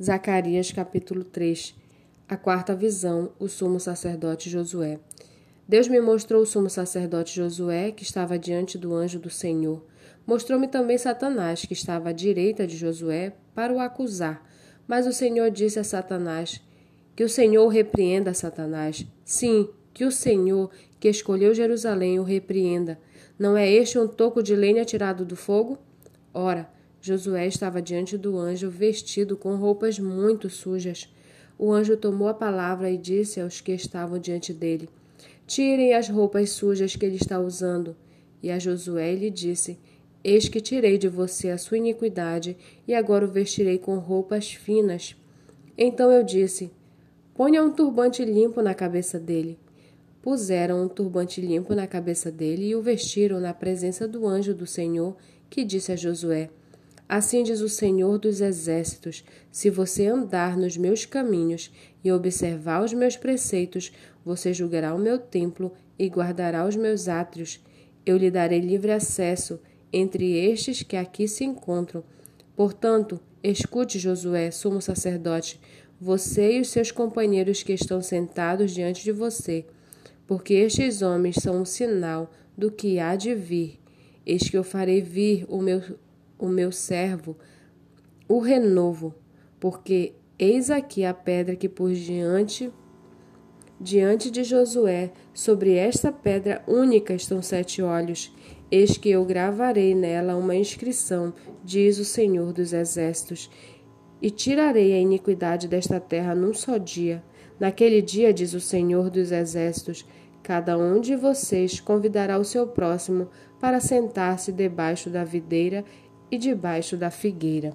Zacarias capítulo 3 A quarta visão, o sumo sacerdote Josué. Deus me mostrou o sumo sacerdote Josué, que estava diante do anjo do Senhor. Mostrou-me também Satanás, que estava à direita de Josué, para o acusar. Mas o Senhor disse a Satanás: Que o Senhor repreenda Satanás. Sim, que o Senhor, que escolheu Jerusalém, o repreenda. Não é este um toco de lenha tirado do fogo? Ora, Josué estava diante do anjo, vestido com roupas muito sujas. O anjo tomou a palavra e disse aos que estavam diante dele: Tirem as roupas sujas que ele está usando. E a Josué lhe disse: Eis que tirei de você a sua iniquidade, e agora o vestirei com roupas finas. Então eu disse: Ponha um turbante limpo na cabeça dele. Puseram um turbante limpo na cabeça dele e o vestiram na presença do anjo do Senhor, que disse a Josué: Assim diz o Senhor dos Exércitos: se você andar nos meus caminhos e observar os meus preceitos, você julgará o meu templo e guardará os meus átrios. Eu lhe darei livre acesso entre estes que aqui se encontram. Portanto, escute, Josué, sumo sacerdote, você e os seus companheiros que estão sentados diante de você, porque estes homens são um sinal do que há de vir. Eis que eu farei vir o meu o meu servo, o renovo, porque eis aqui a pedra que por diante diante de Josué, sobre esta pedra única estão sete olhos. Eis que eu gravarei nela uma inscrição, diz o Senhor dos Exércitos, e tirarei a iniquidade desta terra num só dia. Naquele dia, diz o Senhor dos Exércitos, cada um de vocês convidará o seu próximo para sentar-se debaixo da videira e debaixo da figueira.